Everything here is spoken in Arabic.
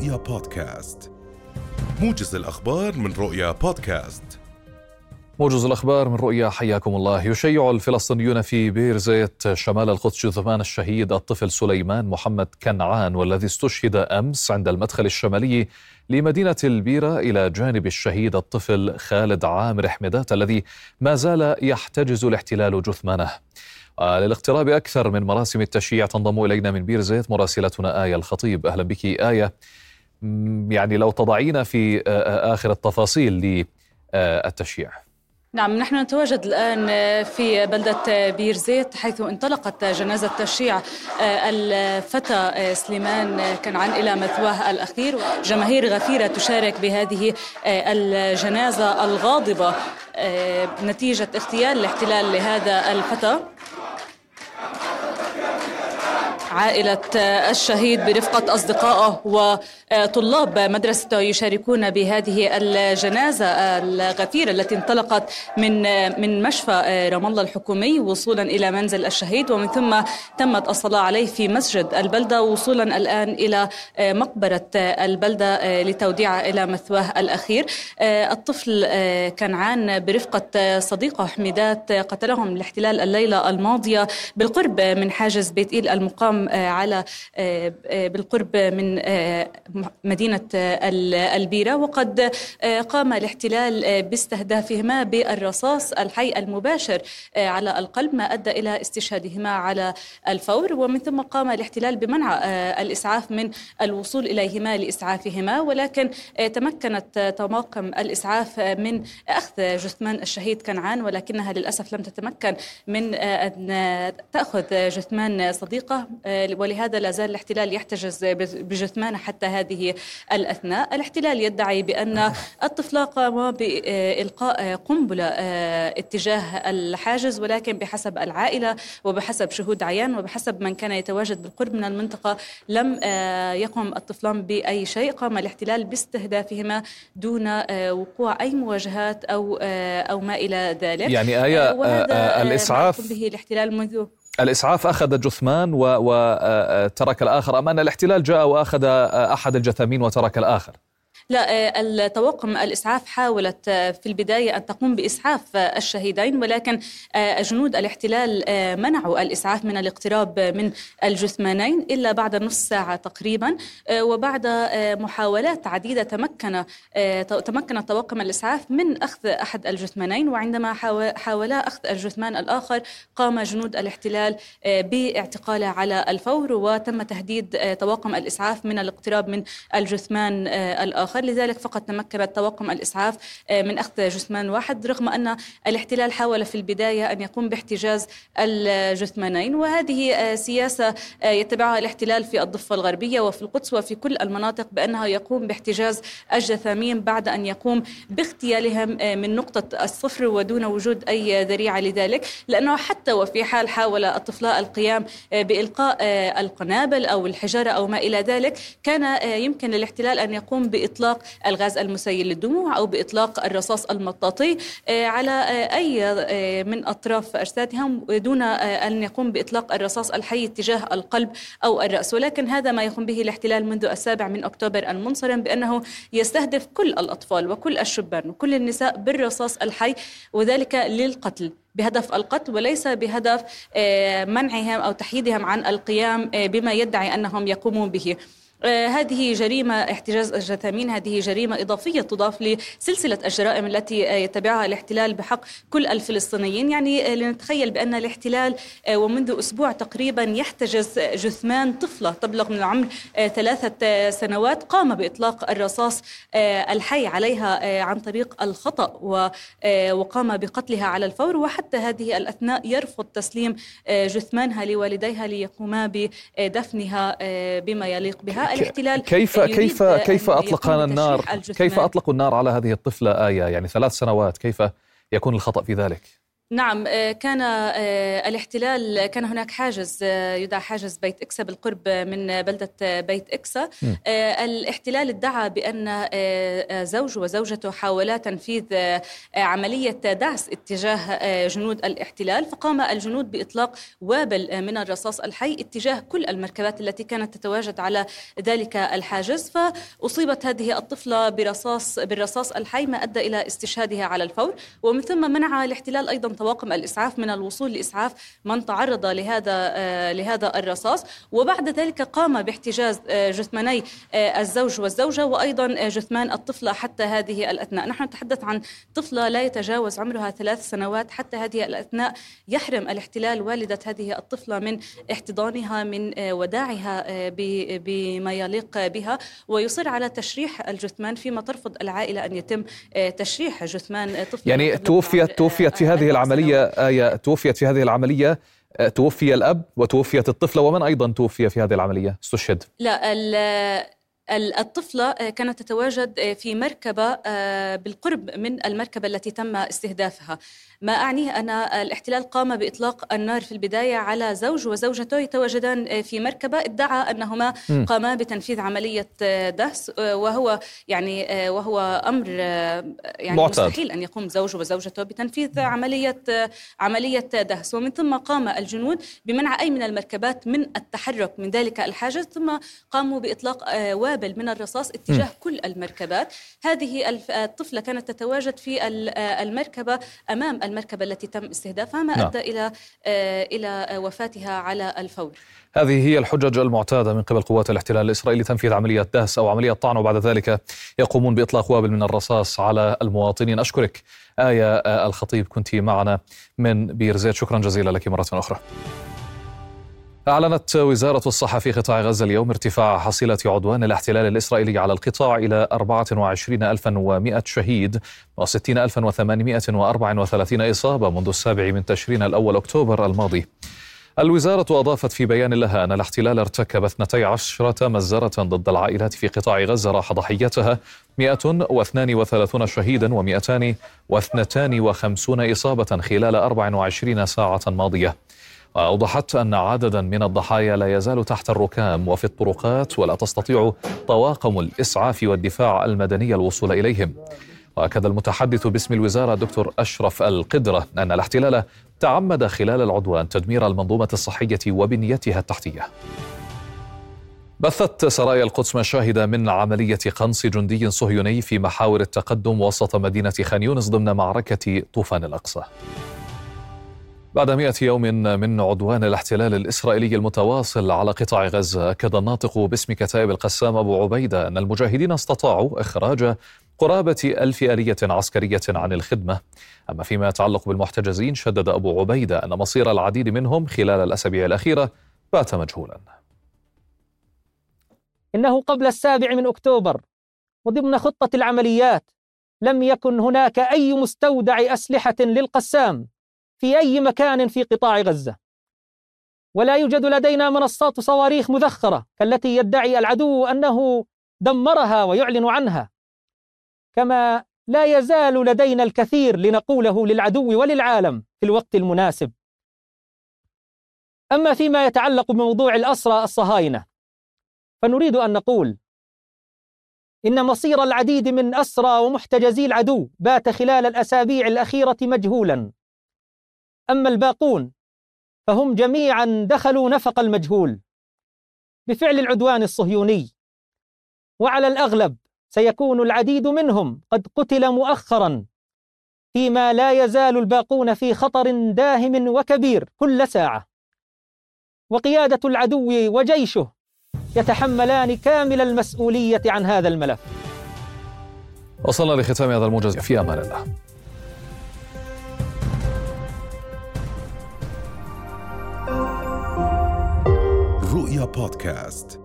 رؤيا بودكاست. موجز الأخبار من رؤيا بودكاست. موجز الأخبار من رؤيا حياكم الله. يشيع الفلسطينيون في بير زيت شمال القدس جثمان الشهيد الطفل سليمان محمد كنعان والذي استشهد أمس عند المدخل الشمالي لمدينة البيرة إلى جانب الشهيد الطفل خالد عامر حمدات الذي ما زال يحتجز الاحتلال جثمانه. للاقتراب أكثر من مراسم التشييع تنضم إلينا من بير زيت مراسلتنا آية الخطيب. أهلا بك آية. يعني لو تضعينا في آخر التفاصيل للتشييع. نعم نحن نتواجد الآن في بلدة بير زيت حيث انطلقت جنازة تشييع الفتى سليمان كنعان إلى مثواه الأخير. جماهير غفيرة تشارك بهذه الجنازة الغاضبة نتيجة اغتيال الاحتلال لهذا الفتى. عائلة الشهيد برفقة أصدقائه وطلاب مدرسته يشاركون بهذه الجنازة الغفيرة التي انطلقت من من مشفى رام الله الحكومي وصولا إلى منزل الشهيد. ومن ثم تمت الصلاة عليه في مسجد البلدة وصولا الآن إلى مقبرة البلدة لتوديعه إلى مثواه الأخير. الطفل كنعان برفقة صديقه حميدات قتلهم الاحتلال الليلة الماضية بالقرب من حاجز بيت إيل المقام على بالقرب من مدينة البيرة. وقد قام الاحتلال باستهدافهما بالرصاص الحي المباشر على القلب ما أدى إلى استشهادهما على الفور. ومن ثم قام الاحتلال بمنع الإسعاف من الوصول إليهما لإسعافهما. ولكن تمكنت طواقم الإسعاف من أخذ جثمان الشهيد كنعان. ولكنها للأسف لم تتمكن من أن تأخذ جثمان صديقة ولهذا لا زال الاحتلال يحتجز بجثمانه حتى هذه الأثناء. الاحتلال يدعي بأن الطفل قام بإلقاء قنبلة اتجاه الحاجز ولكن بحسب العائلة وبحسب شهود عيان وبحسب من كان يتواجد بالقرب من المنطقة لم يقم الطفلان بأي شيء. قام الاحتلال باستهدافهما دون وقوع أي مواجهات أو أو ما إلى ذلك. يعني آية الإسعاف به الاحتلال منذ الإسعاف أخذ جثمان وترك الآخر. أم أن الاحتلال جاء وأخذ أحد الجثامين وترك الآخر. لا الطواقم الإسعاف حاولت في البداية أن تقوم بإسعاف الشهيدين ولكن جنود الاحتلال منعوا الإسعاف من الاقتراب من الجثمانين إلا بعد نصف ساعة تقريبا وبعد محاولات عديدة تمكن تمكن طواقم الإسعاف من أخذ أحد الجثمانين وعندما حاولا أخذ الجثمان الآخر قام جنود الاحتلال باعتقاله على الفور وتم تهديد طواقم الإسعاف من الاقتراب من الجثمان الآخر. لذلك فقط تمكنت طواقم الإسعاف من أخذ جثمان واحد رغم أن الاحتلال حاول في البداية أن يقوم باحتجاز الجثمانين وهذه سياسة يتبعها الاحتلال في الضفة الغربية وفي القدس وفي كل المناطق بأنه يقوم باحتجاز الجثامين بعد أن يقوم باغتيالهم من نقطة الصفر ودون وجود أي ذريعة لذلك لأنه حتى وفي حال حاول الطفلاء القيام بإلقاء القنابل أو الحجارة أو ما إلى ذلك كان يمكن للاحتلال أن يقوم بإطلاق الغاز المسيل للدموع أو بإطلاق الرصاص المطاطي على أي من أطراف أجسادهم دون أن يقوم بإطلاق الرصاص الحي اتجاه القلب أو الرأس ولكن هذا ما يقوم به الاحتلال منذ السابع من أكتوبر المنصرم بأنه يستهدف كل الأطفال وكل الشبان وكل النساء بالرصاص الحي وذلك للقتل بهدف القتل وليس بهدف منعهم أو تحييدهم عن القيام بما يدعي أنهم يقومون به. هذه جريمة احتجاز الجثامين هذه جريمة إضافية تضاف لسلسلة الجرائم التي يتبعها الاحتلال بحق كل الفلسطينيين. يعني لنتخيل بأن الاحتلال ومنذ أسبوع تقريبا يحتجز جثمان طفلة تبلغ من العمر ثلاثة سنوات قام بإطلاق الرصاص الحي عليها عن طريق الخطأ وقام بقتلها على الفور. وحتى هذه الأثناء يرفض تسليم جثمانها لوالديها ليقوما بدفنها بما يليق بها. الاحتلال كيف كيف كيف أطلق النار؟ كيف اطلقوا النار على هذه الطفلة آية؟ يعني ثلاث سنوات كيف يكون الخطأ في ذلك؟ نعم آه، كان آه، الاحتلال كان هناك حاجز آه، يدعى حاجز بيت إكسا بالقرب من بلدة بيت إكسا. الاحتلال ادعى بأن زوج وزوجته حاولا تنفيذ عملية دعس اتجاه جنود الاحتلال. فقام الجنود بإطلاق وابل من الرصاص الحي اتجاه كل المركبات التي كانت تتواجد على ذلك الحاجز. فأصيبت هذه الطفلة برصاص بالرصاص الحي ما أدى إلى استشهادها على الفور. ومن ثم منع الاحتلال أيضا طواقم الإسعاف من الوصول لإسعاف من تعرض لهذا آه، لهذا الرصاص. وبعد ذلك قام باحتجاز آه، جثماني آه، الزوج والزوجة وأيضا جثمان الطفلة حتى هذه الأثناء. نحن نتحدث عن طفلة لا يتجاوز عمرها ثلاث سنوات حتى هذه الأثناء. يحرم الاحتلال والدة هذه الطفلة من احتضانها من وداعها بما يليق بها. ويصر على تشريح الجثمان فيما ترفض العائلة أن يتم تشريح جثمان طفل يعني توفيت توفيت في هذه العملية؟ العملية آية توفيت في هذه العملية آه، توفي الأب وتوفيت الطفلة ومن أيضا توفي في هذه العملية استشهد لا الطفلة آه، كانت تتواجد آه، في مركبة بالقرب من المركبة التي تم استهدافها. ما أعنيه أن الاحتلال قام بإطلاق النار في البداية على زوج وزوجته يتواجدان في مركبة. ادعى أنهما قاما بتنفيذ عملية دهس وهو يعني وهو أمر يعني معتاد. مستحيل أن يقوم زوج وزوجته بتنفيذ عملية عملية دهس ومن ثم قام الجنود بمنع أي من المركبات من التحرك من ذلك الحاجز ثم قاموا بإطلاق وابل من الرصاص اتجاه م. كل المركبات. هذه الطفلة كانت تتواجد في المركبة أمام المركبة التي تم استهدافها ما نعم. أدى إلى آه، إلى وفاتها على الفور. هذه هي الحجج المعتادة من قبل قوات الاحتلال الإسرائيلي تنفيذ عملية دهس أو عملية طعن وبعد ذلك يقومون بإطلاق وابل من الرصاص على المواطنين. أشكرك آية آه، الخطيب كنت معنا من بير زيت شكرا جزيلا لك مرة أخرى. أعلنت وزارة الصحة في قطاع غزة اليوم ارتفاع حصيلة عدوان الاحتلال الإسرائيلي على القطاع إلى 24100 شهيد و60834 إصابة منذ السابع من تشرين الأول أكتوبر الماضي. الوزارة أضافت في بيان لها أن الاحتلال ارتكب 12 مزرة ضد العائلات في قطاع غزة راح ضحيتها 132 شهيدا و252 إصابة خلال 24 ساعة ماضية. وأوضحت أن عددا من الضحايا لا يزال تحت الركام وفي الطرقات ولا تستطيع طواقم الإسعاف والدفاع المدني الوصول إليهم. وأكد المتحدث باسم الوزارة دكتور أشرف القدرة أن الاحتلال تعمد خلال العدوان تدمير المنظومة الصحية وبنيتها التحتية. بثت سرايا القدس مشاهد من عملية قنص جندي صهيوني في محاور التقدم وسط مدينة خان يونس ضمن معركة طوفان الأقصى. بعد مئة يوم من عدوان الاحتلال الإسرائيلي المتواصل على قطاع غزة أكد الناطق باسم كتائب القسام أبو عبيدة أن المجاهدين استطاعوا إخراج قرابة ألف آلية عسكرية عن الخدمة. أما فيما يتعلق بالمحتجزين شدد أبو عبيدة أن مصير العديد منهم خلال الأسابيع الأخيرة بات مجهولا. إنه قبل السابع من أكتوبر وضمن خطة العمليات لم يكن هناك أي مستودع أسلحة للقسام. في أي مكان في قطاع غزة. ولا يوجد لدينا منصات صواريخ مذخرة كالتي يدعي العدو أنه دمرها ويعلن عنها. كما لا يزال لدينا الكثير لنقوله للعدو وللعالم في الوقت المناسب. أما فيما يتعلق بموضوع الأسرى الصهاينة فنريد أن نقول إن مصير العديد من أسرى ومحتجزي العدو بات خلال الأسابيع الأخيرة مجهولا. أما الباقون فهم جميعا دخلوا نفق المجهول. بفعل العدوان الصهيوني. وعلى الأغلب سيكون العديد منهم قد قتل مؤخرا فيما لا يزال الباقون في خطر داهم وكبير كل ساعة. وقيادة العدو وجيشه يتحملان كامل المسؤولية عن هذا الملف. وصلنا لختام هذا الموجز في أمان الله. رؤيا بودكاست